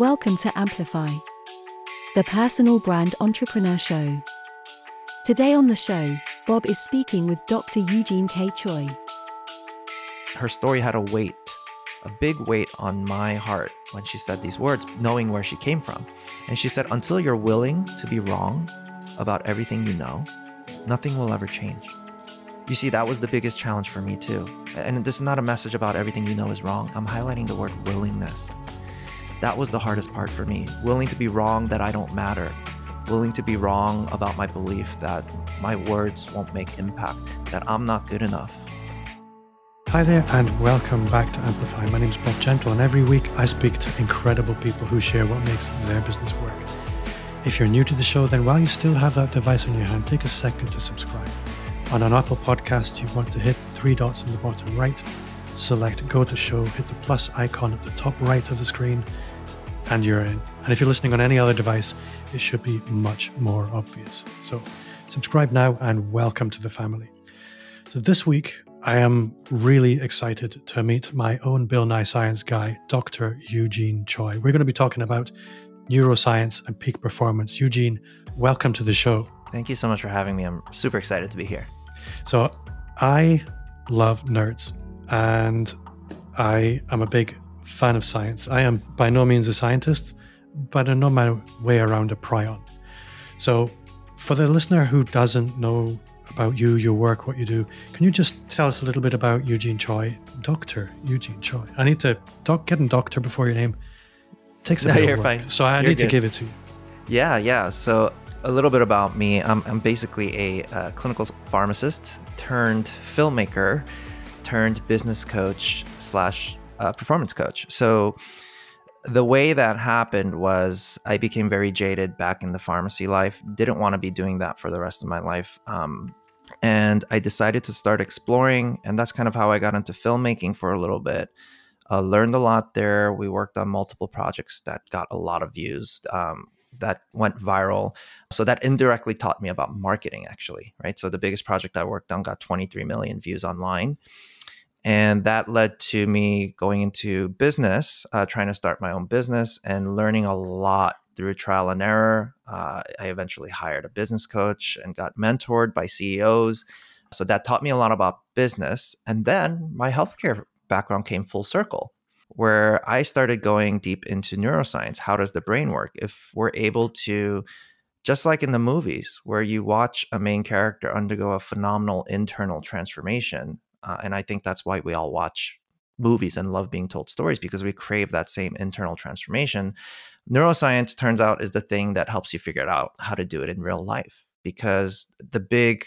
Welcome to Amplify, the personal brand entrepreneur show. Today on the show, Bob is speaking with Dr. Eugene K. Choi. Her story had a weight, a big weight on my heart when she said these words, knowing where she came from. And she said, Until you're willing to be wrong about everything you know, nothing will ever change. You see, that was the biggest challenge for me too. And this is not a message about everything you know is wrong. I'm highlighting the word willingness. That was the hardest part for me. Willing to be wrong that I don't matter. Willing to be wrong about my belief that my words won't make impact, that I'm not good enough. Hi there, and welcome back to Amplify. My name is Bob Gentle, and every week I speak to incredible people who share what makes their business work. If you're new to the show, then while you still have that device in your hand, take a second to subscribe. On an Apple podcast, you want to hit the three dots in the bottom right, select Go to Show, hit the plus icon at the top right of the screen, and you're in. And if you're listening on any other device, it should be much more obvious. So subscribe now and welcome to the family. So this week, I am really excited to meet my own Bill Nye Science guy, Dr. Eugene Choi. We're going to be talking about neuroscience and peak performance. Eugene, welcome to the show. Thank you so much for having me. I'm super excited to be here. So, I love nerds and I am a big fan of science. I am by no means a scientist, but I know my way around a prion. So, for the listener who doesn't know about you, your work, what you do, can you just tell us a little bit about Eugene Choi, Doctor Eugene Choi? I need to doc, getting doctor before your name takes a no, bit you're of work, fine. so I You're need to give it to you. Yeah, yeah. So, a little bit about me. I'm, I'm basically a uh, clinical pharmacist turned filmmaker turned business coach slash uh, performance coach. So, the way that happened was I became very jaded back in the pharmacy life. Didn't want to be doing that for the rest of my life. Um, and I decided to start exploring, and that's kind of how I got into filmmaking for a little bit. Uh, learned a lot there. We worked on multiple projects that got a lot of views. Um, that went viral. So that indirectly taught me about marketing, actually, right? So the biggest project I worked on got 23 million views online. And that led to me going into business, uh, trying to start my own business and learning a lot through trial and error. Uh, I eventually hired a business coach and got mentored by CEOs. So that taught me a lot about business. And then my healthcare background came full circle where I started going deep into neuroscience. How does the brain work? If we're able to, just like in the movies, where you watch a main character undergo a phenomenal internal transformation, uh, and I think that's why we all watch movies and love being told stories because we crave that same internal transformation. Neuroscience turns out is the thing that helps you figure out how to do it in real life because the big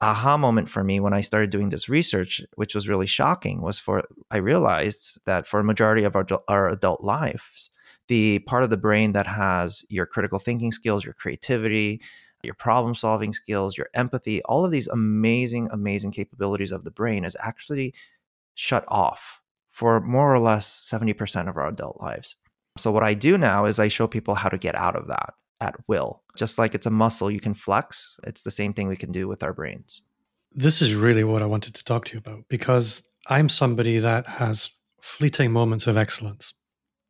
aha moment for me when I started doing this research, which was really shocking, was for I realized that for a majority of our, our adult lives, the part of the brain that has your critical thinking skills, your creativity, your problem solving skills, your empathy, all of these amazing, amazing capabilities of the brain is actually shut off for more or less 70% of our adult lives. So, what I do now is I show people how to get out of that at will. Just like it's a muscle you can flex, it's the same thing we can do with our brains. This is really what I wanted to talk to you about because I'm somebody that has fleeting moments of excellence,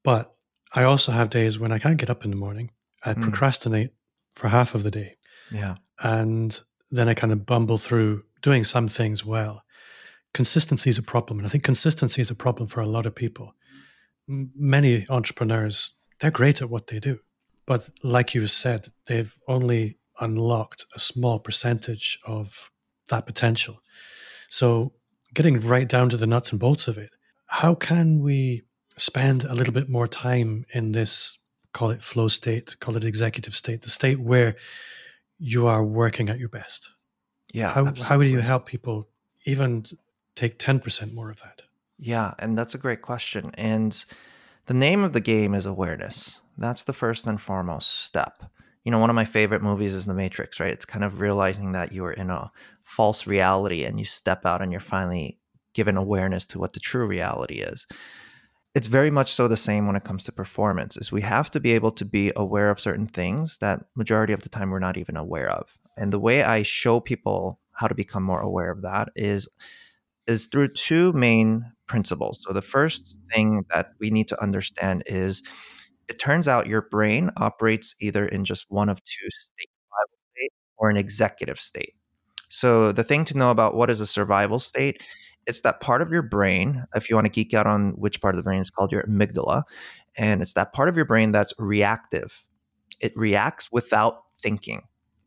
but I also have days when I can't get up in the morning. I Mm. procrastinate for half of the day, Yeah. and then I kind of bumble through doing some things well. Consistency is a problem, and I think consistency is a problem for a lot of people. M- Many entrepreneurs, they're great at what they do, but like you said, they've only unlocked a small percentage of that potential. So, getting right down to the nuts and bolts of it, how can we spend a little bit more time in this, call it flow state, call it executive state, the state where you are working at your best? Yeah. How, how do you help people even take 10% more of that? Yeah, and that's a great question. And the name of the game is awareness. That's the first and foremost step. You know, one of my favorite movies is The Matrix, right? It's kind of realizing that you are in a false reality and you step out and you're finally given awareness to what the true reality is. It's very much so the same when it comes to performance. Is we have to be able to be aware of certain things that majority of the time we're not even aware of. And the way I show people how to become more aware of that is is through two main principles. So the first thing that we need to understand is It turns out your brain operates either in just one of two states, or an executive state. So the thing to know about what is a survival state, it's that part of your brain, if you want to geek out on which part of the brain is called your amygdala, and it's that part of your brain that's reactive. It reacts without thinking.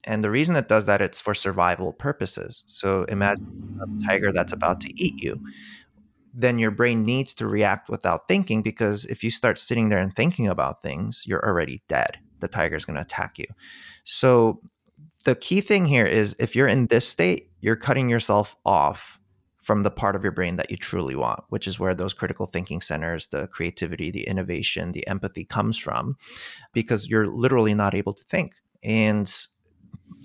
And the reason it does that, it's for survival purposes. So imagine a tiger that's about to eat you then your brain needs to react without thinking because if you start sitting there and thinking about things, you're already dead. The tiger's going to attack you. So the key thing here is if you're in this state, you're cutting yourself off from the part of your brain that you truly want, which is where those critical thinking centers, the creativity, the innovation, the empathy comes from, because you're literally not able to think. And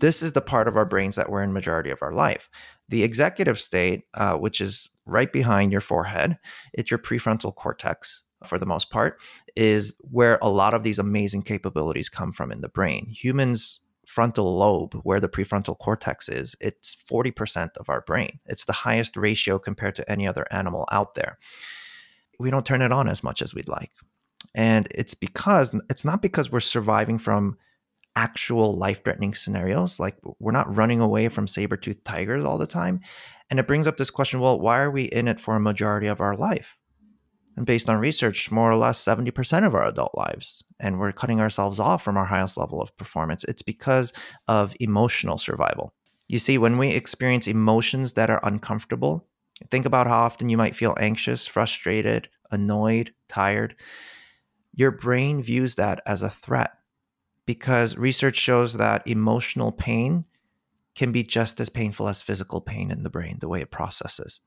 this is the part of our brains that we're in majority of our life. The executive state, uh, which is right behind your forehead, it's your prefrontal cortex for the most part, is where a lot of these amazing capabilities come from in the brain. Humans frontal lobe where the prefrontal cortex is it's 40% of our brain it's the highest ratio compared to any other animal out there we don't turn it on as much as we'd like and it's because it's not because we're surviving from actual life threatening scenarios. Like we're not running away from saber toothed tigers all the time. And it brings up this question well, why are we in it for a majority of our life? And based on research, more or less 70% of our adult lives. And we're cutting ourselves off from our highest level of performance. It's because of emotional survival. You see, when we experience emotions that are uncomfortable, think about how often you might feel anxious, frustrated, annoyed, tired. Your brain views that as a threat because research shows that emotional pain can be just as painful as physical pain in the brain, the way it processes.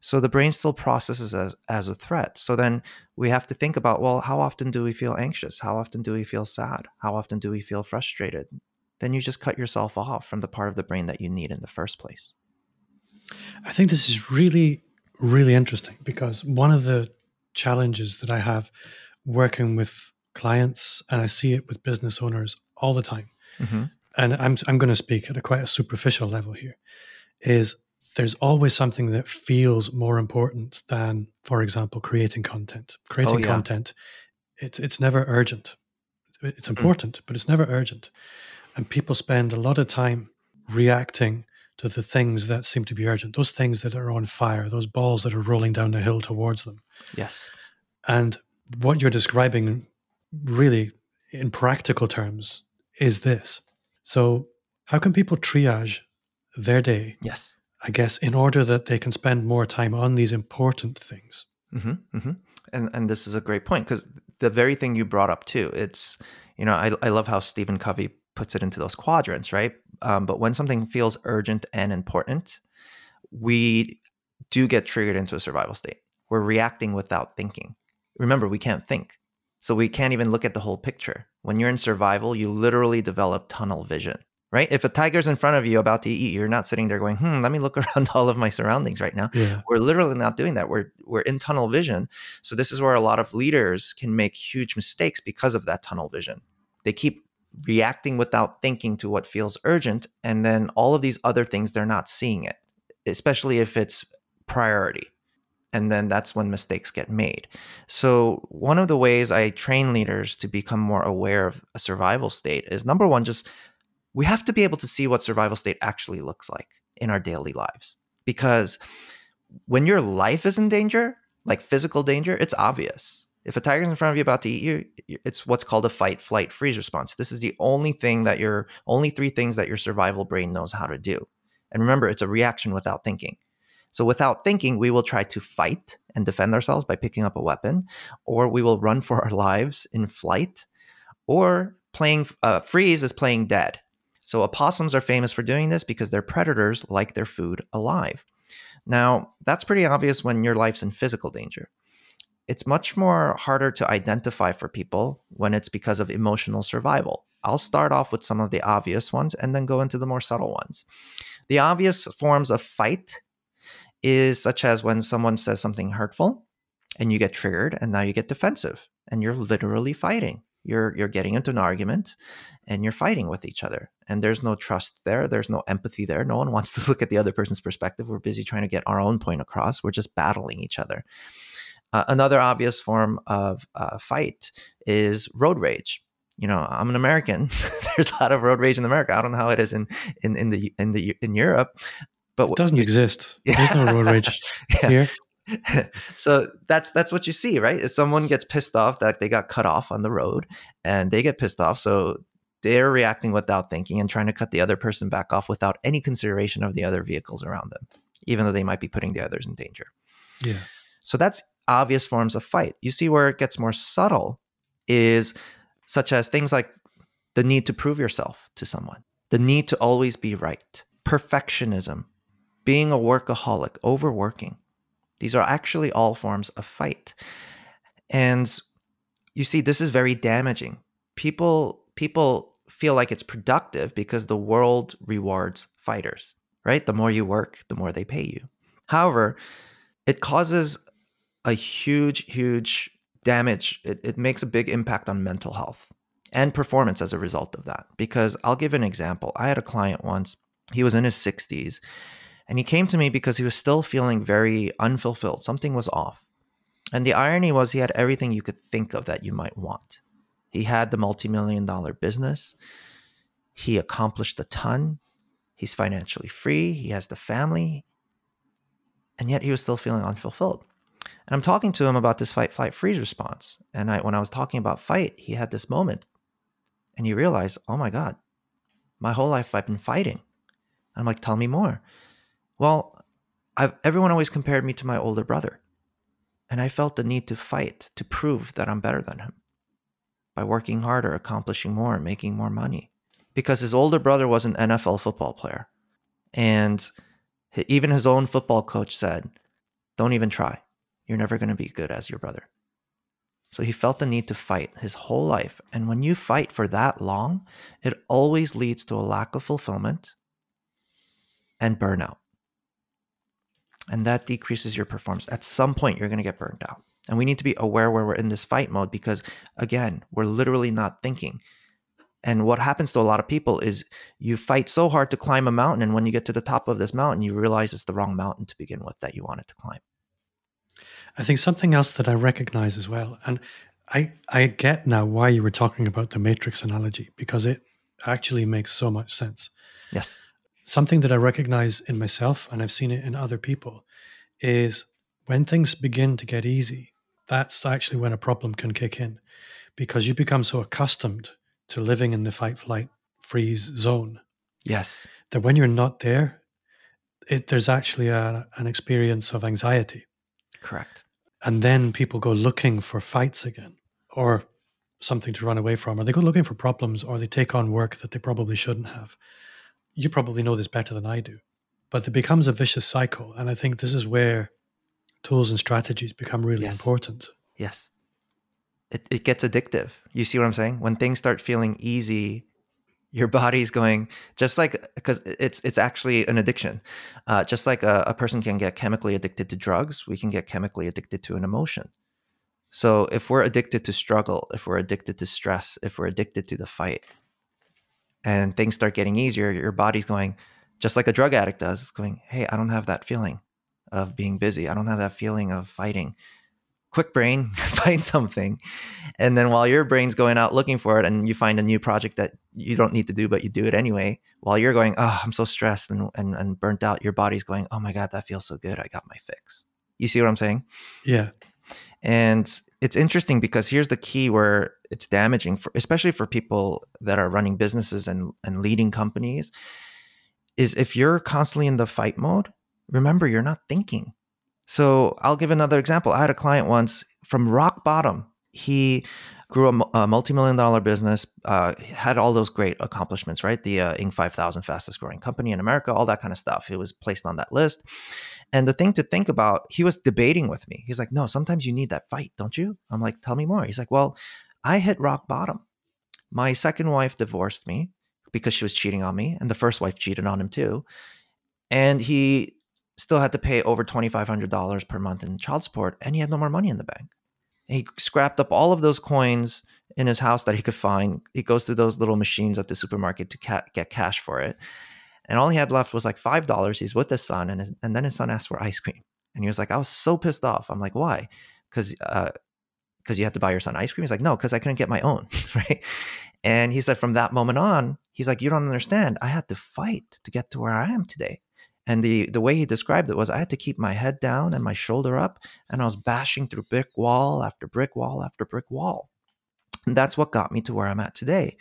So the brain still processes as, as a threat. So then we have to think about well, how often do we feel anxious? How often do we feel sad? How often do we feel frustrated? Then you just cut yourself off from the part of the brain that you need in the first place. I think this is really, really interesting because one of the challenges that I have working with clients and I see it with business owners all the time. Mm-hmm. And I'm I'm going to speak at a quite a superficial level here. Is there's always something that feels more important than, for example, creating content. Creating oh, yeah. content, it's it's never urgent. It's mm. important, mm. but it's never urgent. And people spend a lot of time reacting to the things that seem to be urgent, those things that are on fire, those balls that are rolling down the hill towards them. Yes. And what you're describing really, in practical terms, is this. So, how can people triage their day? Yes. I guess in order that they can spend more time on these important things. Mm-hmm, mm-hmm. And and this is a great point because the very thing you brought up too. It's you know I I love how Stephen Covey puts it into those quadrants, right? Um, but when something feels urgent and important, we do get triggered into a survival state. We're reacting without thinking. Remember, we can't think. So we can't even look at the whole picture. When you're in survival, you literally develop tunnel vision, right? If a tiger's in front of you about to eat, you're not sitting there going, "Hmm, let me look around all of my surroundings right now." Yeah. We're literally not doing that. We're we're in tunnel vision. So this is where a lot of leaders can make huge mistakes because of that tunnel vision. They keep reacting without thinking to what feels urgent and then all of these other things they're not seeing it, especially if it's priority and then that's when mistakes get made. So, one of the ways I train leaders to become more aware of a survival state is number one, just we have to be able to see what survival state actually looks like in our daily lives. Because when your life is in danger, like physical danger, it's obvious. If a tiger's in front of you about to eat you, it's what's called a fight, flight, freeze response. This is the only thing that your only three things that your survival brain knows how to do. And remember, it's a reaction without thinking. So without thinking, we will try to fight and defend ourselves by picking up a weapon, or we will run for our lives in flight, or playing uh, freeze is playing dead. So opossums are famous for doing this because their predators like their food alive. Now, that's pretty obvious when your life's in physical danger. It's much more harder to identify for people when it's because of emotional survival. I'll start off with some of the obvious ones and then go into the more subtle ones. The obvious forms of fight is such as when someone says something hurtful and you get triggered and now you get defensive and you're literally fighting. You're you're getting into an argument and you're fighting with each other. And there's no trust there, there's no empathy there. No one wants to look at the other person's perspective. We're busy trying to get our own point across. We're just battling each other. Uh, another obvious form of uh, fight is road rage. You know, I'm an American. There's a lot of road rage in America. I don't know how it is in in, in the in the in Europe, but it doesn't exist. Yeah. There's no road rage yeah. here. so that's that's what you see, right? If someone gets pissed off that they got cut off on the road, and they get pissed off, so they're reacting without thinking and trying to cut the other person back off without any consideration of the other vehicles around them, even though they might be putting the others in danger. Yeah. So that's obvious forms of fight. You see where it gets more subtle is such as things like the need to prove yourself to someone, the need to always be right, perfectionism, being a workaholic, overworking. These are actually all forms of fight. And you see, this is very damaging. People people feel like it's productive because the world rewards fighters, right? The more you work, the more they pay you. However, it causes a huge, huge damage. It, it makes a big impact on mental health and performance as a result of that. Because I'll give an example. I had a client once, he was in his 60s, and he came to me because he was still feeling very unfulfilled. Something was off. And the irony was, he had everything you could think of that you might want. He had the multi million dollar business, he accomplished a ton, he's financially free, he has the family, and yet he was still feeling unfulfilled. And I'm talking to him about this fight, flight, freeze response. And I, when I was talking about fight, he had this moment and he realized, oh my God, my whole life I've been fighting. I'm like, tell me more. Well, I've, everyone always compared me to my older brother. And I felt the need to fight to prove that I'm better than him by working harder, accomplishing more, making more money. Because his older brother was an NFL football player. And even his own football coach said, don't even try you're never going to be good as your brother. So he felt the need to fight his whole life. And when you fight for that long, it always leads to a lack of fulfillment and burnout. And that decreases your performance. At some point, you're going to get burned out. And we need to be aware where we're in this fight mode because, again, we're literally not thinking. And what happens to a lot of people is you fight so hard to climb a mountain. And when you get to the top of this mountain, you realize it's the wrong mountain to begin with that you wanted to climb. I think something else that I recognize as well, and I I get now why you were talking about the matrix analogy because it actually makes so much sense. Yes. Something that I recognize in myself and I've seen it in other people is when things begin to get easy, that's actually when a problem can kick in because you become so accustomed to living in the fight flight freeze zone. Yes. That when you're not there, it, there's actually a, an experience of anxiety. Correct and then people go looking for fights again or something to run away from or they go looking for problems or they take on work that they probably shouldn't have you probably know this better than i do but it becomes a vicious cycle and i think this is where tools and strategies become really yes. important. Yes. It, it gets addictive. You see what i'm saying? When things start feeling easy your body's going just like because it's it's actually an addiction. Uh, just like a, a, person can get chemically addicted to drugs we can get chemically addicted to an emotion. So if we're addicted to struggle if we're addicted to stress if we're addicted to the fight and things start getting easier your body's going just like a drug addict does it's going hey i don't have that feeling of being busy. I don't have that feeling of fighting. Quick brain find something and then while your brain's going out looking for it and you find a new project that you don't need to do but you do it anyway while you're going oh i'm so stressed and, and, and burnt out your body's going oh my god that feels so good. I got my fix. You see what i'm saying? Yeah. And it's interesting because here's the key where it's damaging for especially for people that are running businesses and, and leading companies is if you're constantly in the fight mode remember you're not thinking so I'll give another example. I had a client once from rock bottom. He grew a, a multi-million dollar business, uh, had all those great accomplishments, right? The uh, Inc. 5000 fastest growing company in America, all that kind of stuff. It was placed on that list. And the thing to think about, he was debating with me. He's like, no, sometimes you need that fight, don't you? I'm like, tell me more. He's like, well, I hit rock bottom. My second wife divorced me because she was cheating on me, and the first wife cheated on him too. And he still had to pay over $2,500 per month in child support, and he had no more money in the bank. he scrapped up all of those coins in his house that he could find. He goes to those little machines at the supermarket to ca- get cash for it. And all he had left was like $5. He's with his son, and, his, and then his son asked for ice cream. And he was like, I was so pissed off. I'm like, why? because uh, because you had to buy your son ice cream. He's like, no, because I couldn't get my own, right? And he said, from that moment on, he's like, you don't understand. I had to fight to get to where I am today. And the the way he described it was, I had to keep my head down and my shoulder up, and I was bashing through brick wall after brick wall after brick wall. And that's what got me to where I'm at today.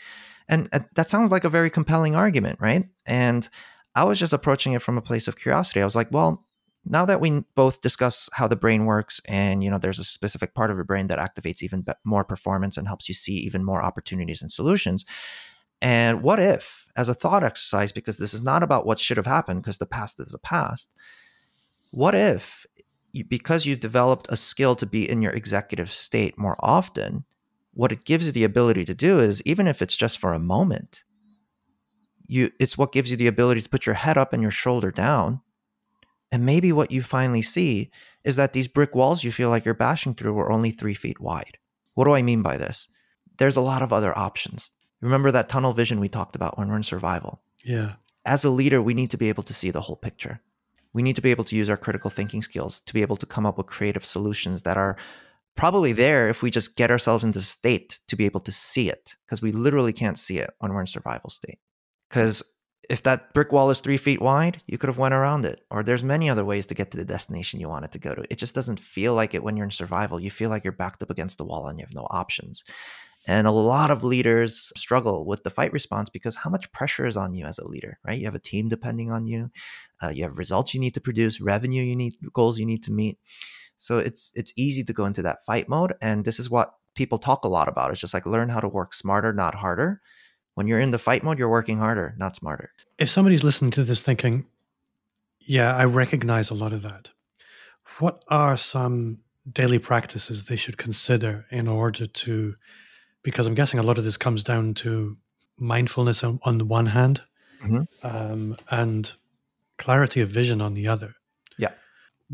And that sounds like a very compelling argument, right? And I was just approaching it from a place of curiosity. I was like, well, now that we both discuss how the brain works and you know there's a specific part of your brain that activates even more performance and helps you see even more opportunities and solutions and what if as a thought exercise because this is not about what should have happened because the past is the past what if because you've developed a skill to be in your executive state more often what it gives you the ability to do is even if it's just for a moment you it's what gives you the ability to put your head up and your shoulder down and maybe what you finally see is that these brick walls you feel like you're bashing through are only three feet wide. What do I mean by this? There's a lot of other options. Remember that tunnel vision we talked about when we're in survival? Yeah. As a leader, we need to be able to see the whole picture. We need to be able to use our critical thinking skills to be able to come up with creative solutions that are probably there if we just get ourselves into state to be able to see it because we literally can't see it when we're in survival state because if that brick wall is three feet wide, you could have went around it. Or there's many other ways to get to the destination you wanted to go to. It just doesn't feel like it when you're in survival. You feel like you're backed up against the wall and you have no options. And a lot of leaders struggle with the fight response because how much pressure is on you as a leader, right? You have a team depending on you. Uh, you have results you need to produce, revenue you need, goals you need to meet. So it's it's easy to go into that fight mode, and this is what people talk a lot about. It's just like learn how to work smarter, not harder when you're in the fight mode, you're working harder, not smarter. If somebody's listening to this thinking, yeah, I recognize a lot of that, what are some daily practices they should consider in order to, because I'm guessing a lot of this comes down to mindfulness on, on the one hand mm-hmm. um, and clarity of vision on the other. Yeah.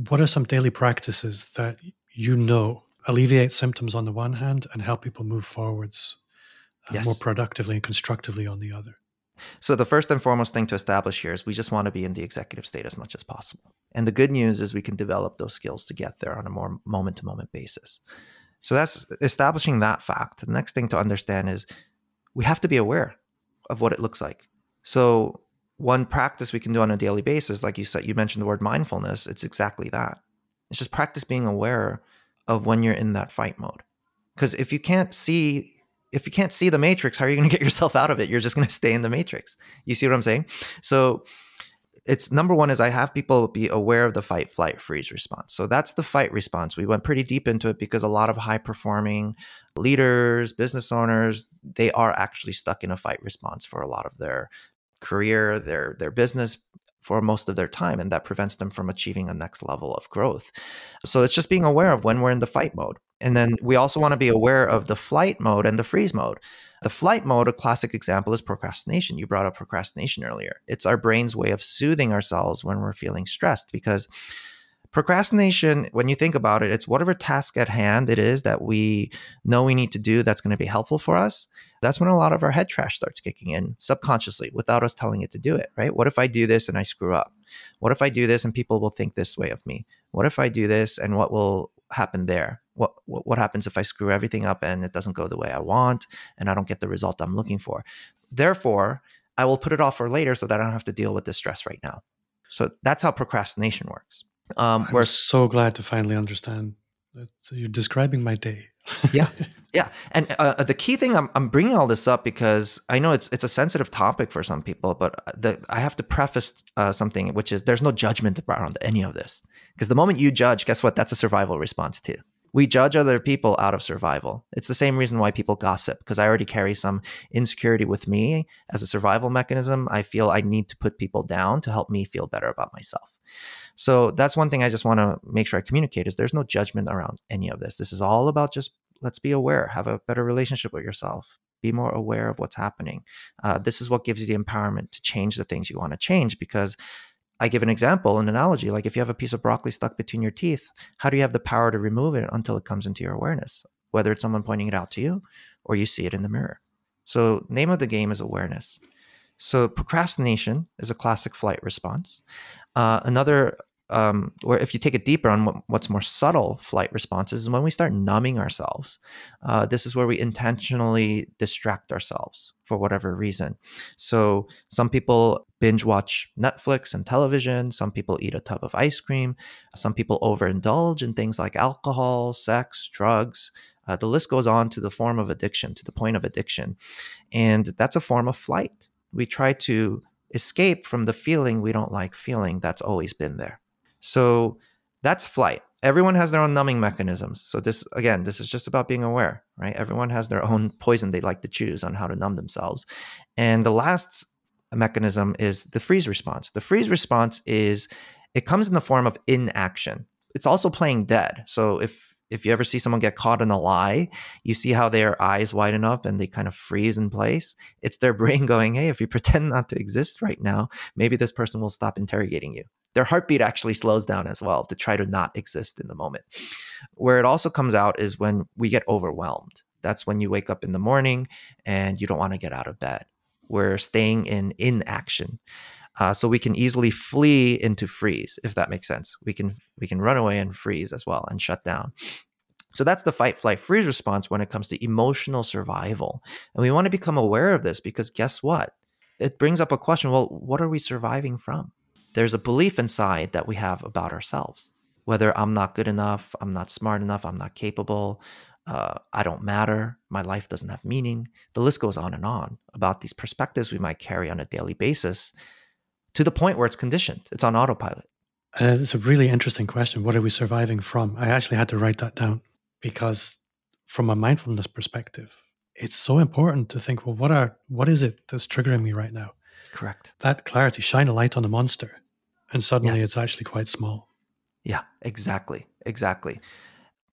What are some daily practices that you know alleviate symptoms on the one hand and help people move forwards uh, yes. more productively and constructively on the other. So, the first and foremost thing to establish here is we just want to be in the executive state as much as possible. And the good news is we can develop those skills to get there on a more moment to moment basis. So, that's establishing that fact. The next thing to understand is we have to be aware of what it looks like. So, one practice we can do on a daily basis, like you said, you mentioned the word mindfulness, it's exactly that. It's just practice being aware of when you're in that fight mode. Because if you can't see if you can't see the matrix, how are you going to get yourself out of it? You're just going to stay in the matrix. You see what I'm saying? So it's number one is I have people be aware of the fight, flight, freeze response. So that's the fight response. We went pretty deep into it because a lot of high performing leaders, business owners, they are actually stuck in a fight response for a lot of their career, their their business for most of their time and that prevents them from achieving a next level of growth. So it's just being aware of when we're in the fight mode. And then we also want to be aware of the flight mode and the freeze mode. The flight mode, a classic example is procrastination. You brought up procrastination earlier. It's our brain's way of soothing ourselves when we're feeling stressed because procrastination, when you think about it, it's whatever task at hand it is that we know we need to do that's going to be helpful for us. That's when a lot of our head trash starts kicking in subconsciously without us telling it to do it, right? What if I do this and I screw up? What if I do this and people will think this way of me? What if I do this and what will happen there? What, what what happens if I screw everything up and it doesn't go the way I want and I don't get the result I'm looking for? Therefore, I will put it off for later so that I don't have to deal with this stress right now. So that's how procrastination works. Um, I'm so glad to finally understand that you're describing my day. Yeah, yeah, and uh, the key thing I'm, I'm bringing all this up because I know it's it's a sensitive topic for some people, but the, I have to preface uh, something, which is there's no judgment around any of this because the moment you judge, guess what? That's a survival response too. We judge other people out of survival. It's the same reason why people gossip because I already carry some insecurity with me as a survival mechanism. I feel I need to put people down to help me feel better about myself. So that's one thing I just want to make sure I communicate is there's no judgment around any of this. This is all about just let's be aware, have a better relationship with yourself, be more aware of what's happening. Uh, this is what gives you the empowerment to change the things you want to change because I give an example, an analogy. Like if you have a piece of broccoli stuck between your teeth, how do you have the power to remove it until it comes into your awareness? Whether it's someone pointing it out to you or you see it in the mirror. So, name of the game is awareness. So, procrastination is a classic flight response. Uh, another um, or if you take it deeper on what, what's more subtle flight responses, is when we start numbing ourselves. Uh, this is where we intentionally distract ourselves for whatever reason. So some people binge watch Netflix and television. Some people eat a tub of ice cream. Some people overindulge in things like alcohol, sex, drugs. Uh, the list goes on to the form of addiction, to the point of addiction. And that's a form of flight. We try to escape from the feeling we don't like feeling that's always been there. So that's flight. Everyone has their own numbing mechanisms. So this again, this is just about being aware, right? Everyone has their own poison they like to choose on how to numb themselves. And the last mechanism is the freeze response. The freeze response is it comes in the form of inaction. It's also playing dead. So if if you ever see someone get caught in a lie, you see how their eyes widen up and they kind of freeze in place. It's their brain going, hey, if you pretend not to exist right now, maybe this person will stop interrogating you. Their heartbeat actually slows down as well to try to not exist in the moment. Where it also comes out is when we get overwhelmed. That's when you wake up in the morning and you don't want to get out of bed. We're staying in inaction. Uh, so we can easily flee into freeze if that makes sense. We can we can run away and freeze as well and shut down. So that's the fight flight freeze response when it comes to emotional survival. And we want to become aware of this because guess what? It brings up a question well what are we surviving from? There's a belief inside that we have about ourselves. Whether i'm not good enough i'm not smart enough i'm not capable uh, I don't matter, my life doesn't have meaning. The list goes on and on about these perspectives we might carry on a daily basis to the point where it's conditioned. It's on autopilot. Uh, it's a really interesting question. What are we surviving from? I actually had to write that down because, from a mindfulness perspective, it's so important to think, well, what are what is it that's triggering me right now? Correct. That clarity, shine a light on the monster, and suddenly yes. it's actually quite small. Yeah, exactly, exactly.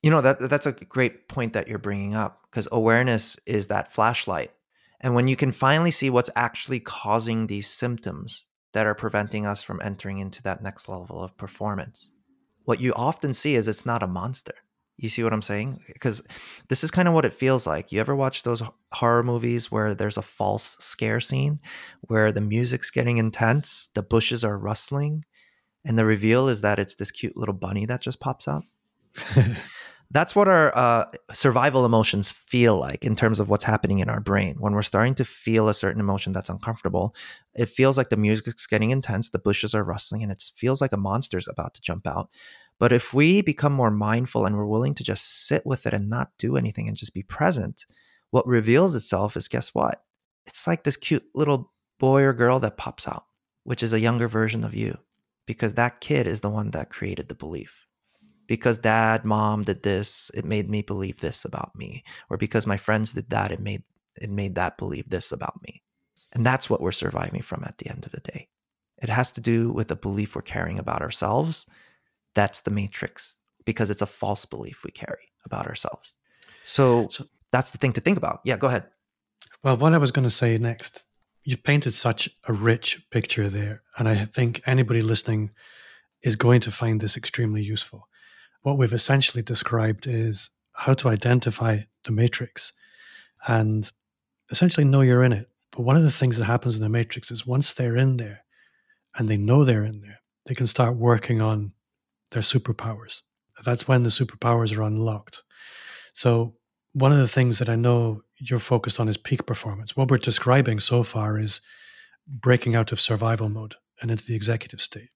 You know that that's a great point that you're bringing up because awareness is that flashlight, and when you can finally see what's actually causing these symptoms, that are preventing us from entering into that next level of performance. What you often see is it's not a monster. You see what I'm saying? Because this is kind of what it feels like. You ever watch those horror movies where there's a false scare scene where the music's getting intense, the bushes are rustling, and the reveal is that it's this cute little bunny that just pops out? that's what our uh, survival emotions feel like in terms of what's happening in our brain. When we're starting to feel a certain emotion that's uncomfortable, it feels like the music's getting intense, the bushes are rustling, and it feels like a monster's about to jump out. But if we become more mindful and we're willing to just sit with it and not do anything and just be present, what reveals itself is guess what? It's like this cute little boy or girl that pops out, which is a younger version of you, because that kid is the one that created the belief because dad, mom did this, it made me believe this about me. Or because my friends did that, it made it made that believe this about me. And that's what we're surviving from at the end of the day. It has to do with a belief we're carrying about ourselves. That's the matrix because it's a false belief we carry about ourselves. So, so that's the thing to think about. Yeah, go ahead. Well, what I was going to say next, you've painted such a rich picture there. And I think anybody listening is going to find this extremely useful what we've essentially described is how to identify the matrix and essentially know you're in it. But one of the things that happens in the matrix is once they're in there and they know they're in there, they can start working on their superpowers. That's when the superpowers are unlocked. So, one of the things that I know you're focused on is peak performance. What we're describing so far is breaking out of survival mode and into the executive state.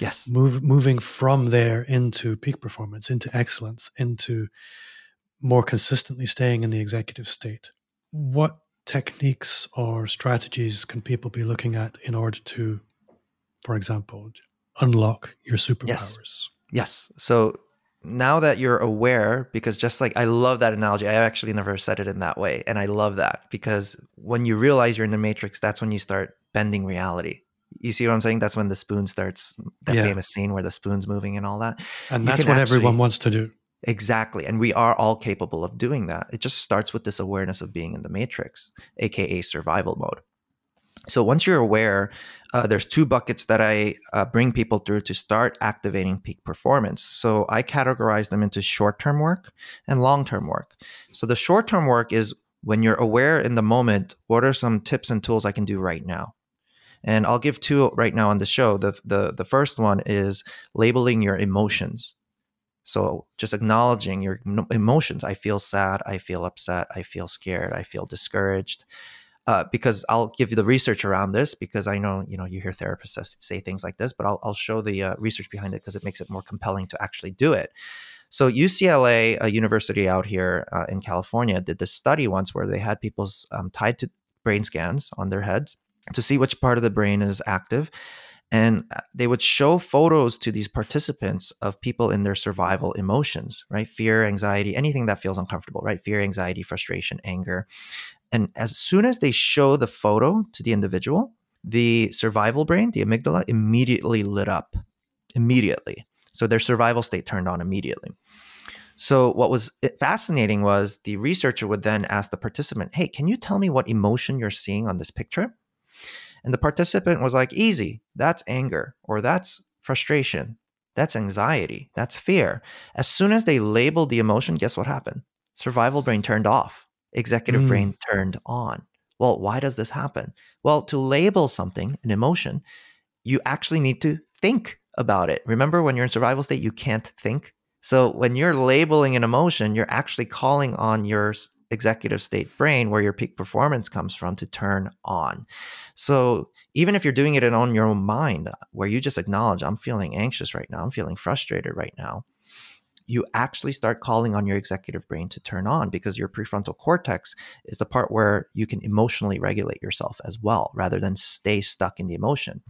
Yes. Move, moving from there into peak performance, into excellence, into more consistently staying in the executive state. What techniques or strategies can people be looking at in order to, for example, unlock your superpowers? Yes. yes. So now that you're aware, because just like I love that analogy, I actually never said it in that way. And I love that because when you realize you're in the matrix, that's when you start bending reality you see what I'm saying? That's when the spoon starts that yeah. famous scene where the spoon's moving and all that. And that's what actually, everyone wants to do. Exactly. And we are all capable of doing that. It just starts with this awareness of being in the matrix, aka survival mode. So once you're aware, uh, there's two buckets that I uh, bring people through to start activating peak performance. So I categorize them into short term work and long term work. So the short term work is when you're aware in the moment, what are some tips and tools I can do right now? And I'll give two right now on the show. The, the, the first one is labeling your emotions. So just acknowledging your emotions. I feel sad. I feel upset. I feel scared. I feel discouraged. Uh, because I'll give you the research around this because I know you know you hear therapists say things like this, but I'll, I'll show the uh, research behind it because it makes it more compelling to actually do it. So UCLA, a university out here uh, in California, did this study once where they had people um, tied to brain scans on their heads to see which part of the brain is active. And uh, they would show photos to these participants of people in their survival emotions, right? Fear, anxiety, anything that feels uncomfortable, right? Fear, anxiety, frustration, anger. And as soon as they show the photo to the individual, the survival brain, the amygdala, immediately lit up. Immediately. So their survival state turned on immediately. So what was fascinating was the researcher would then ask the participant, "Hey, can you tell me what emotion you're seeing on this picture?" And the participant was like, "Easy. That's anger or that's frustration. That's anxiety. That's fear." As soon as they labeled the emotion, guess what happened? Survival brain turned off. Executive mm. brain turned on. Well, why does this happen? Well, to label something, an emotion, you actually need to think about it. Remember when you're in survival state, you can't think. So when you're labeling an emotion, you're actually calling on your executive state brain where your peak performance comes from to turn on. So even if you're doing it on your own mind, where you just acknowledge, I'm feeling anxious right now, I'm feeling frustrated right now, you actually start calling on your executive brain to turn on because your prefrontal cortex is the part where you can emotionally regulate yourself as well rather than stay stuck in the emotion.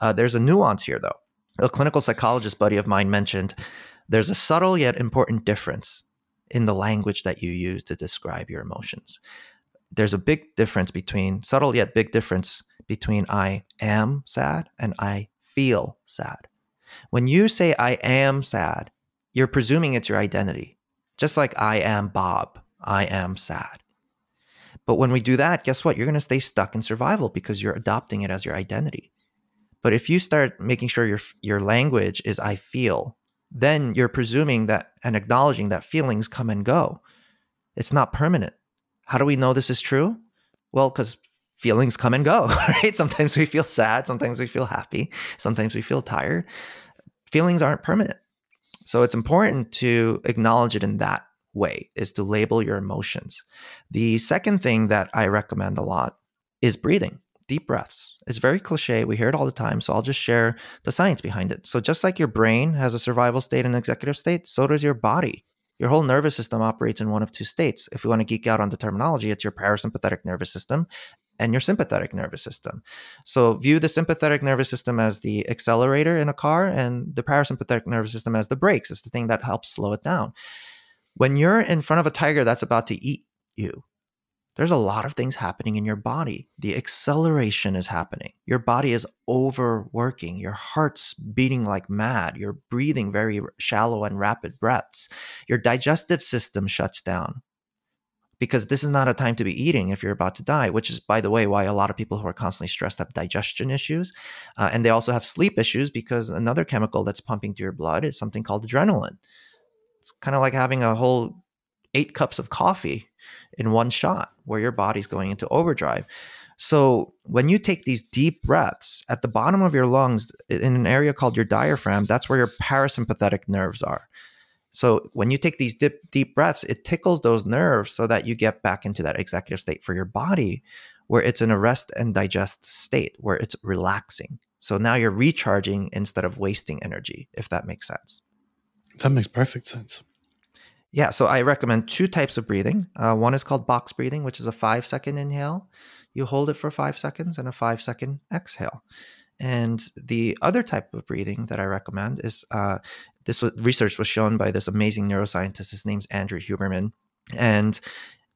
Uh, there's a nuance here though a clinical psychologist buddy of mine mentioned there's a subtle yet important difference in the language that you use to describe your emotions. There's a big difference between subtle yet big difference between I am sad and I feel sad. When you say I am sad, you're presuming it's your identity. Just like I am Bob, I am sad. But when we do that, guess what? You're going to stay stuck in survival because you're adopting it as your identity. But if you start making sure your your language is I feel, then you're presuming that and acknowledging that feelings come and go. It's not permanent. How do we know this is true? Well, because feelings come and go, right? Sometimes we feel sad, sometimes we feel happy, sometimes we feel tired. Feelings aren't permanent. So it's important to acknowledge it in that way is to label your emotions. The second thing that I recommend a lot is breathing deep breaths. It's very cliche. We hear it all the time. So I'll just share the science behind it. So, just like your brain has a survival state and executive state, so does your body. Your whole nervous system operates in one of two states. If we want to geek out on the terminology, it's your parasympathetic nervous system and your sympathetic nervous system. So, view the sympathetic nervous system as the accelerator in a car and the parasympathetic nervous system as the brakes. It's the thing that helps slow it down. When you're in front of a tiger that's about to eat you, there's a lot of things happening in your body. The acceleration is happening. Your body is overworking. Your heart's beating like mad. You're breathing very shallow and rapid breaths. Your digestive system shuts down because this is not a time to be eating if you're about to die, which is, by the way, why a lot of people who are constantly stressed have digestion issues. Uh, and they also have sleep issues because another chemical that's pumping to your blood is something called adrenaline. It's kind of like having a whole eight cups of coffee in one shot where your body's going into overdrive. So when you take these deep breaths at the bottom of your lungs in an area called your diaphragm, that's where your parasympathetic nerves are. So when you take these deep, deep breaths, it tickles those nerves so that you get back into that executive state for your body where it's in a rest and digest state where it's relaxing. So now you're recharging instead of wasting energy, if that makes sense. That makes perfect sense. Yeah, so I recommend two types of breathing. Uh, one is called box breathing, which is a five second inhale. You hold it for five seconds and a five second exhale. And the other type of breathing that I recommend is uh, this was, research was shown by this amazing neuroscientist. His name's Andrew Huberman. And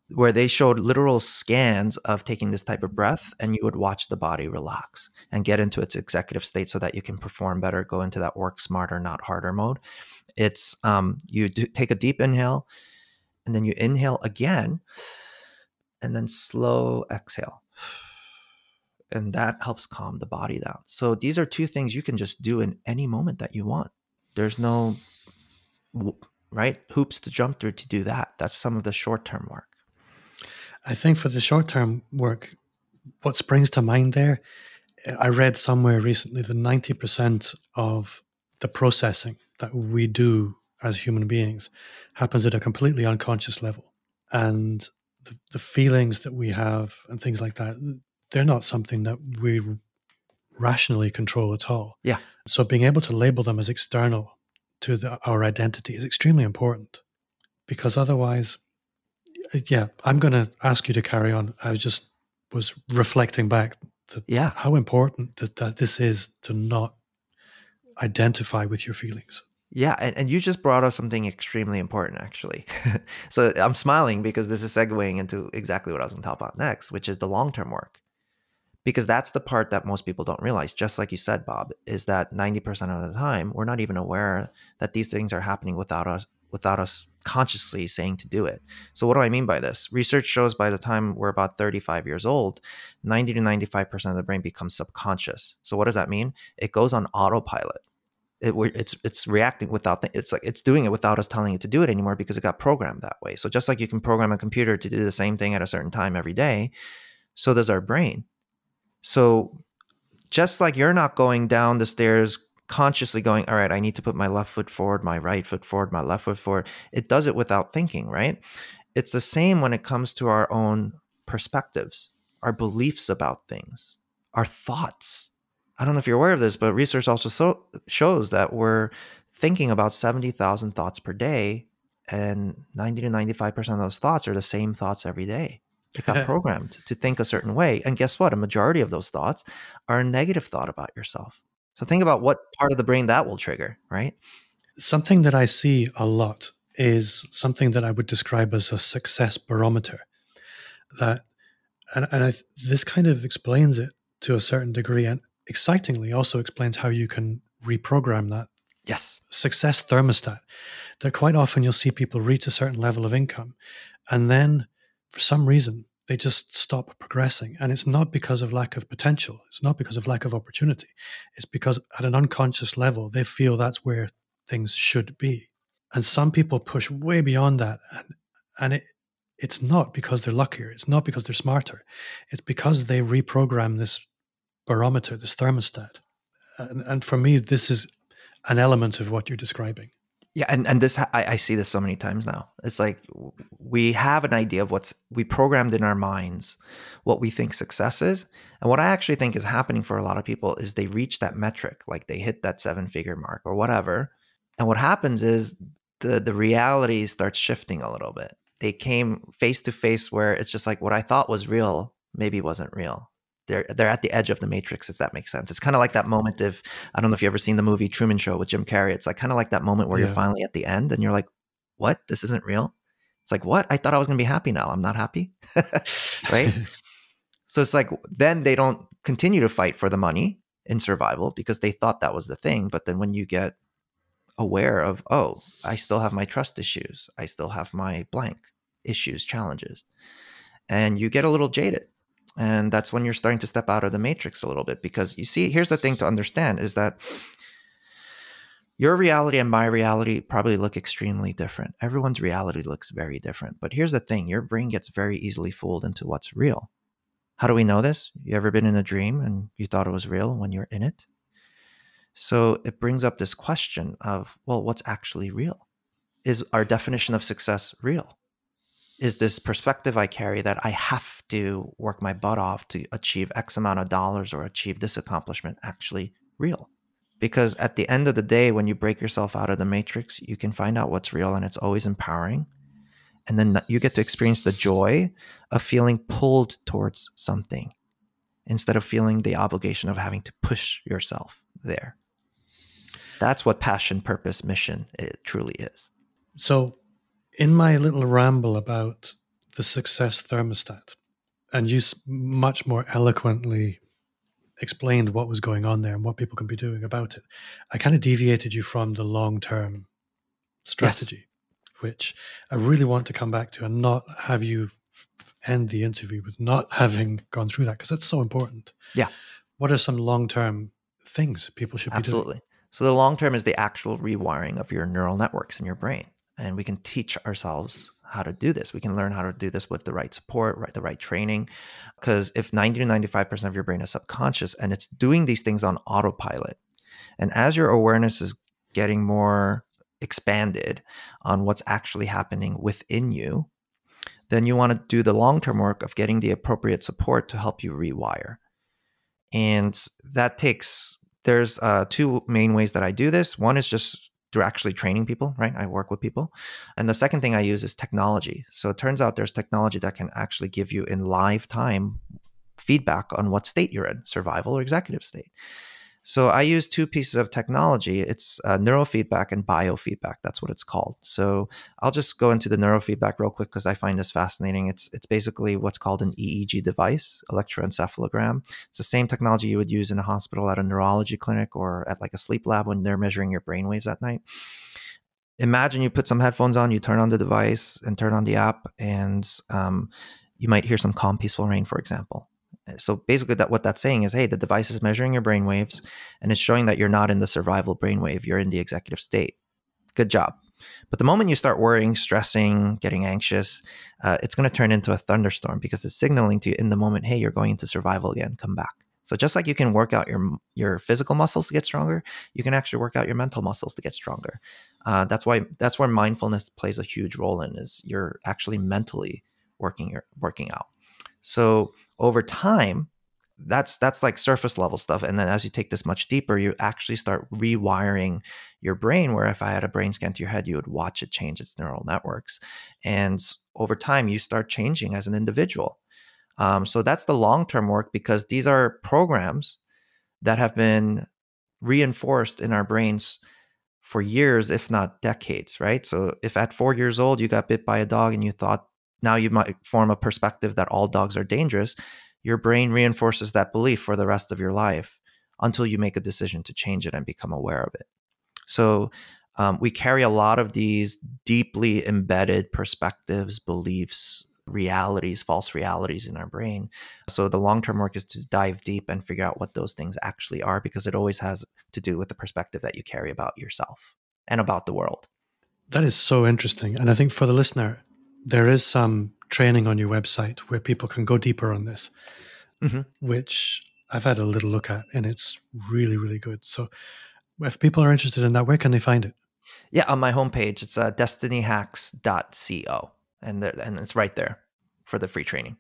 where they showed literal scans of taking this type of breath and you would watch the body relax and get into its executive state so that you can perform better go into that work smarter not harder mode it's um, you take a deep inhale and then you inhale again and then slow exhale. And that helps calm the body down. So these are two things you can just do in any moment that you want. There's no right hoops to jump through to do that. That's some of the short term work. I think for the short term work, what springs to mind there I read somewhere recently that 90% of the processing that we do as human beings happens at a completely unconscious level. And the, the feelings that we have and things like that, they're not something that we rationally control at all. Yeah. So being able to label them as external to the, our identity is extremely important because otherwise, yeah, I'm going to ask you to carry on. I just was reflecting back to Yeah. how important that, that this is to not identify with your feelings. Yeah, and, and you just brought up something extremely important, actually. so I'm smiling because this is segueing into exactly what I was going to talk about next, which is the long term work. Because that's the part that most people don't realize, just like you said, Bob, is that 90% of the time, we're not even aware that these things are happening without us without us consciously saying to do it. So what do I mean by this? Research shows by the time we're about 35 years old, 90 to 95% of the brain becomes subconscious. So what does that mean? It goes on autopilot it, it's it's reacting without th- it's like it's doing it without us telling it to do it anymore because it got programmed that way. So just like you can program a computer to do the same thing at a certain time every day, so does our brain. So just like you're not going down the stairs consciously going, all right, I need to put my left foot forward, my right foot forward, my left foot forward. It does it without thinking, right? It's the same when it comes to our own perspectives, our beliefs about things, our thoughts I don't know if you're aware of this, but research also so, shows that we're thinking about 70,000 thoughts per day, and 90 to 95% of those thoughts are the same thoughts every day. It got programmed to think a certain way. And guess what? A majority of those thoughts are a negative thought about yourself. So think about what part of the brain that will trigger, right? Something that I see a lot is something that I would describe as a success barometer. That, and, and I, this kind of explains it to a certain degree. And excitingly also explains how you can reprogram that Yes. success thermostat. That quite often you'll see people reach a certain level of income and then for some reason they just stop progressing. And it's not because of lack of potential, it's not because of lack of opportunity. It's because at an unconscious level, they feel that's where things should be. And some people push way beyond that. And, and it, it's not because they're luckier, it's not because they're smarter, it's because they reprogram this barometer, this thermostat. And, and for me, this is an element of what you're describing. Yeah, and and this I, I see this so many times now. It's like we have an idea of what's we programmed in our minds what we think success is, and what I actually think is happening for a lot of people is they reach that metric, like they hit that seven figure mark or whatever, and what happens is the the reality starts shifting a little bit. They came face to face where it's just like what I thought was real maybe wasn't real, they're they're at the edge of the matrix if that makes sense. It's kind of like that moment of i don't know if you've ever seen the movie truman show with jim carrey. It's like kind of like that moment where Yeah. you're finally at the end and you're like what? This isn't real? It's like what? I thought i was going to be happy now. I'm not happy. Right? So it's like then they don't continue to fight for the money in survival because they thought that was the thing but then when you get aware of oh i still have my trust issues. I still have my blank issues challenges and you get a little jaded and that's when you're starting to step out of the matrix a little bit because you see here's the thing to understand is that your reality and my reality probably look extremely different. Everyone's reality looks very different. But here's the thing your brain gets very easily fooled into what's real. How do we know this? You ever been in a dream and you thought it was real when you're in it? So it brings up this question of well what's actually real? Is our definition of success real is this perspective I carry that I have to work my butt off to achieve X amount of dollars or achieve this accomplishment actually real? Because at the end of the day, when you break yourself out of the matrix, you can find out what's real and it's always empowering. And then you get to experience the joy of feeling pulled towards something instead of feeling the obligation of having to push yourself there. That's what passion, purpose, mission it truly is. So, in my little ramble about the success thermostat, and you much more eloquently explained what was going on there and what people can be doing about it, I kind of deviated you from the long term strategy, which I really want to come back to and not have you end the interview with not having gone through that because that's so important. Yeah. What are some long term things people should be doing? Absolutely. So the long term is the actual rewiring of your neural networks in your brain. And we can teach ourselves how to do this. We can learn how to do this with the right support, right, the right training. Because if 90 to 95% of your brain is subconscious and it's doing these things on autopilot, and as your awareness is getting more expanded on what's actually happening within you, then you want to do the long term work of getting the appropriate support to help you rewire. And that takes, there's uh, two main ways that I do this. One is just through actually training people, right? I work with people. And the second thing I use is technology. So it turns out there's technology that can actually give you in live time feedback on what state you're in survival or executive state. So I use two pieces of technology. It's uh, neurofeedback and biofeedback. That's what it's called. So I'll just go into the neurofeedback real quick because I find this fascinating. It's it's basically what's called an EEG device, electroencephalogram. It's the same technology you would use in a hospital at a neurology clinic or at like a sleep lab when they're measuring your brain waves at night. Imagine you put some headphones on, you turn on the device and turn on the app, and um, you might hear some calm, peaceful rain, for example so basically that what that's saying is hey the device is measuring your brain waves and it's showing that you're not in the survival brainwave you're in the executive state good job but the moment you start worrying stressing getting anxious uh, it's going to turn into a thunderstorm because it's signaling to you in the moment hey you're going into survival again come back so just like you can work out your your physical muscles to get stronger, you can actually work out your mental muscles to get stronger. Uh, that's why that's where mindfulness plays a huge role in is you're actually mentally working your working out. So over time, that's that's like surface level stuff. And then as you take this much deeper you actually start rewiring your brain where if i had a brain scan to your head you would watch it change its neural networks. And over time you start changing as an individual. Um, so that's the long term work because these are programs that have been reinforced in our brains for years if not decades right? So if at four years old you got bit by a dog and you thought now you might form a perspective that all dogs are dangerous. Your brain reinforces that belief for the rest of your life until you make a decision to change it and become aware of it. So um, we carry a lot of these deeply embedded perspectives, beliefs, realities, false realities in our brain. So the long term work is to dive deep and figure out what those things actually are because it always has to do with the perspective that you carry about yourself and about the world. That is so interesting. And I think for the listener, there is some training on your website where people can go deeper on this, mm-hmm. which I've had a little look at, and it's really, really good. So, if people are interested in that, where can they find it? Yeah, on my homepage, it's uh, destinyhacks.co, and there, and it's right there for the free training.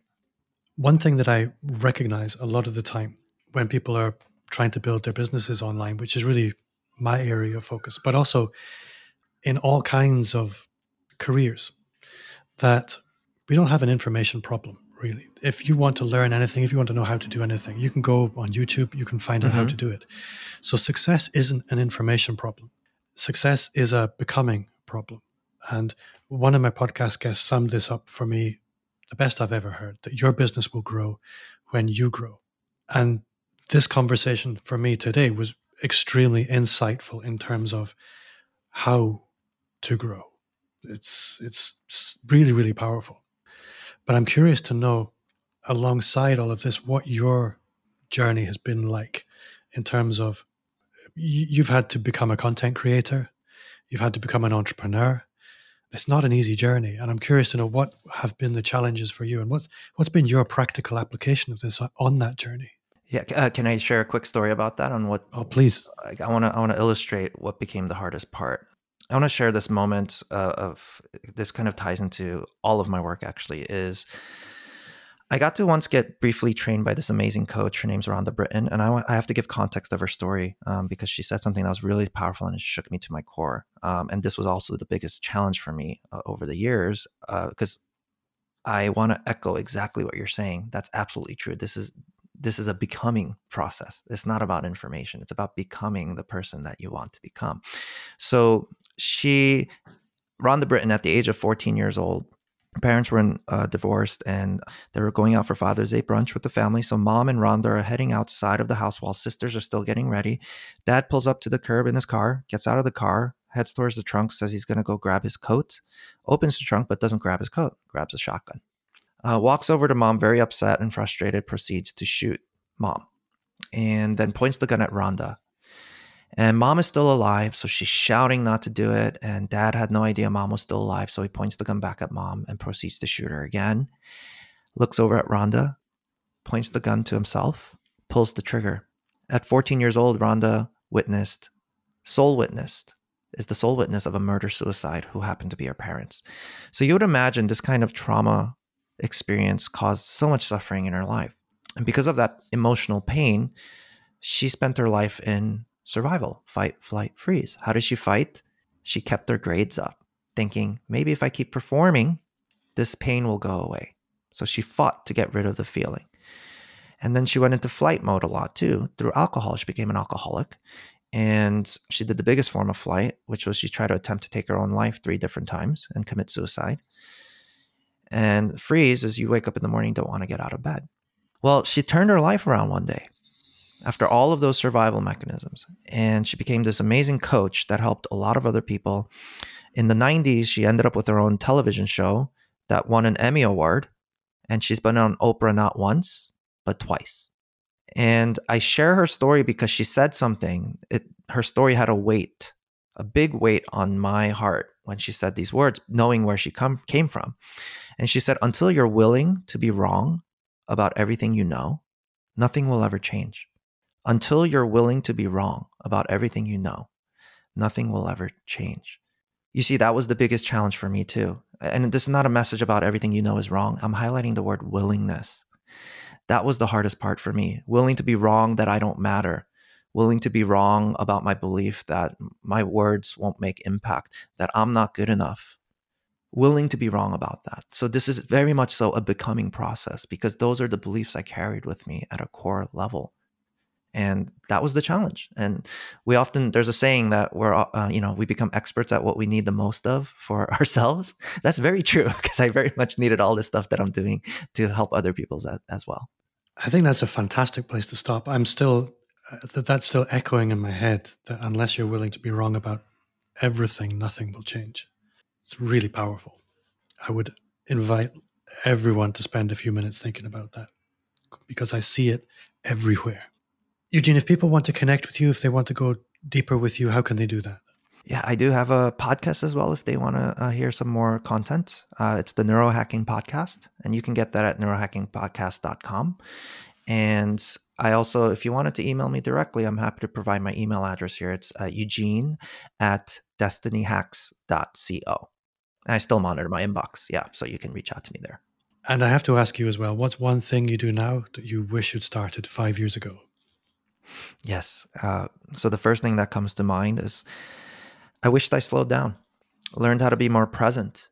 One thing that I recognize a lot of the time when people are trying to build their businesses online, which is really my area of focus, but also in all kinds of careers that we don't have an information problem really. If you want to learn anything, if you want to know how to do anything, you can go on YouTube, you can find out mm-hmm. how to do it. So success isn't an information problem. Success is a becoming problem. And one of my podcast guests summed this up for me the best I've ever heard that your business will grow when you grow. And this conversation for me today was extremely insightful in terms of how to grow it's it's really really powerful. But I'm curious to know, alongside all of this, what your journey has been like in terms of you've had to become a content creator, you've had to become an entrepreneur. It's not an easy journey, and I'm curious to know what have been the challenges for you, and what's what's been your practical application of this on that journey. Yeah, uh, can I share a quick story about that on what? Oh, please. I want to I want to illustrate what became the hardest part. I want to share this moment uh, of this kind of ties into all of my work actually is I got to once get briefly trained by this amazing coach. Her name's Rhonda Britten. And I, I have to give context of her story um, because she said something that was really powerful and it shook me to my core. Um, and this was also the biggest challenge for me uh, over the years because uh, I want to echo exactly what you're saying. That's absolutely true. This is this is a becoming process. It's not about information. It's about becoming the person that you want to become. So she, Rhonda Britten, at the age of 14 years old, parents were in, uh, divorced and they were going out for Father's Day brunch with the family. So mom and Rhonda are heading outside of the house while sisters are still getting ready. Dad pulls up to the curb in his car, gets out of the car, heads towards the trunk, says he's going to go grab his coat, opens the trunk but doesn't grab his coat, grabs a shotgun. Uh, walks over to mom, very upset and frustrated, proceeds to shoot mom, and then points the gun at Rhonda And mom is still alive, so she's shouting not to do it. And dad had no idea mom was still alive, so he points the gun back at mom and proceeds to shoot her again. Looks over at Rhonda, points the gun to himself, pulls the trigger. At 14 years old, Rhonda witnessed, sole witnessed, is the sole witness of a murder suicide who happened to be her parents. So you would imagine this kind of trauma experience caused so much suffering in her life. And because of that emotional pain, she spent her life in survival fight, flight, freeze. How did she fight? She kept her grades up, thinking maybe if I keep performing, this pain will go away. So she fought to get rid of the feeling. And then she went into flight mode a lot too. Through alcohol, she became an alcoholic. And she did the biggest form of flight, which was she tried to attempt to take her own life three different times and commit suicide. And freeze is you wake up in the morning, don't want to get out of bed. Well, she turned her life around one day after all of those survival mechanisms. And she became this amazing coach that helped a lot of other people. In the 90s, she ended up with her own television show that won an Emmy Award. And she's been on Oprah not once, but twice. And I share her story because she said something. It, her story had a weight, a big weight on my heart when she said these words, knowing where she come, came from. And she said, Until you're willing to be wrong about everything you know, nothing will ever change. Until you're willing to be wrong about everything you know, nothing will ever change. You see, that was the biggest challenge for me too. And this is not a message about everything you know is wrong. I'm highlighting the word willingness. That was the hardest part for me. Willing to be wrong that I don't matter. Willing to be wrong about my belief that my words won't make impact, that I'm not good enough. Willing to be wrong about that. So, this is very much so a becoming process because those are the beliefs I carried with me at a core level and that was the challenge. And we often there's a saying that we're uh, you know we become experts at what we need the most of for ourselves. That's very true because i very much needed all this stuff that i'm doing to help other people as, as well. I think that's a fantastic place to stop. I'm still uh, that that's still echoing in my head that unless you're willing to be wrong about everything nothing will change. It's really powerful. I would invite everyone to spend a few minutes thinking about that because i see it everywhere Eugene, if people want to connect with you, if they want to go deeper with you, how can they do that? Yeah, I do have a podcast as well if they want to uh, hear some more content. Uh, it's the Neurohacking Podcast, and you can get that at neurohackingpodcast.com. And I also, if you wanted to email me directly, I'm happy to provide my email address here. It's uh, eugene at destinyhacks.co. And I still monitor my inbox. Yeah, so you can reach out to me there. And I have to ask you as well what's one thing you do now that you wish you'd started five years ago? Yes. Uh, so the first thing that comes to mind is I wished I slowed down, learned how to be more present,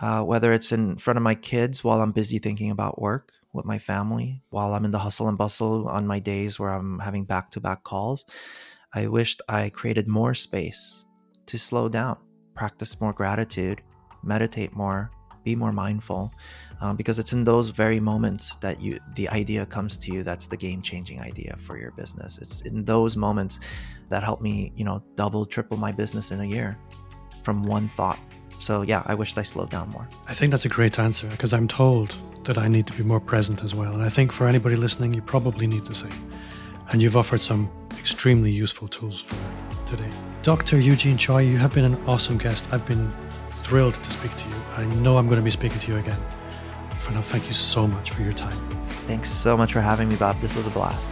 uh, whether it's in front of my kids while I'm busy thinking about work with my family, while I'm in the hustle and bustle on my days where I'm having back to back calls. I wished I created more space to slow down, practice more gratitude, meditate more, be more mindful, um, because it's in those very moments that you the idea comes to you that's the game changing idea for your business. It's in those moments that help me you know double triple my business in a year from one thought. So yeah i wished i slowed down more. I think that's a great answer because i'm told that i need to be more present as well. And i think for anybody listening you probably need the same and you've offered some extremely useful tools for that today. Dr eugene choi you have been an awesome guest. I've been thrilled to speak to you. I know i'm going to be speaking to you again now, thank you so much for your time. Thanks so much for having me, Bob. This was a blast.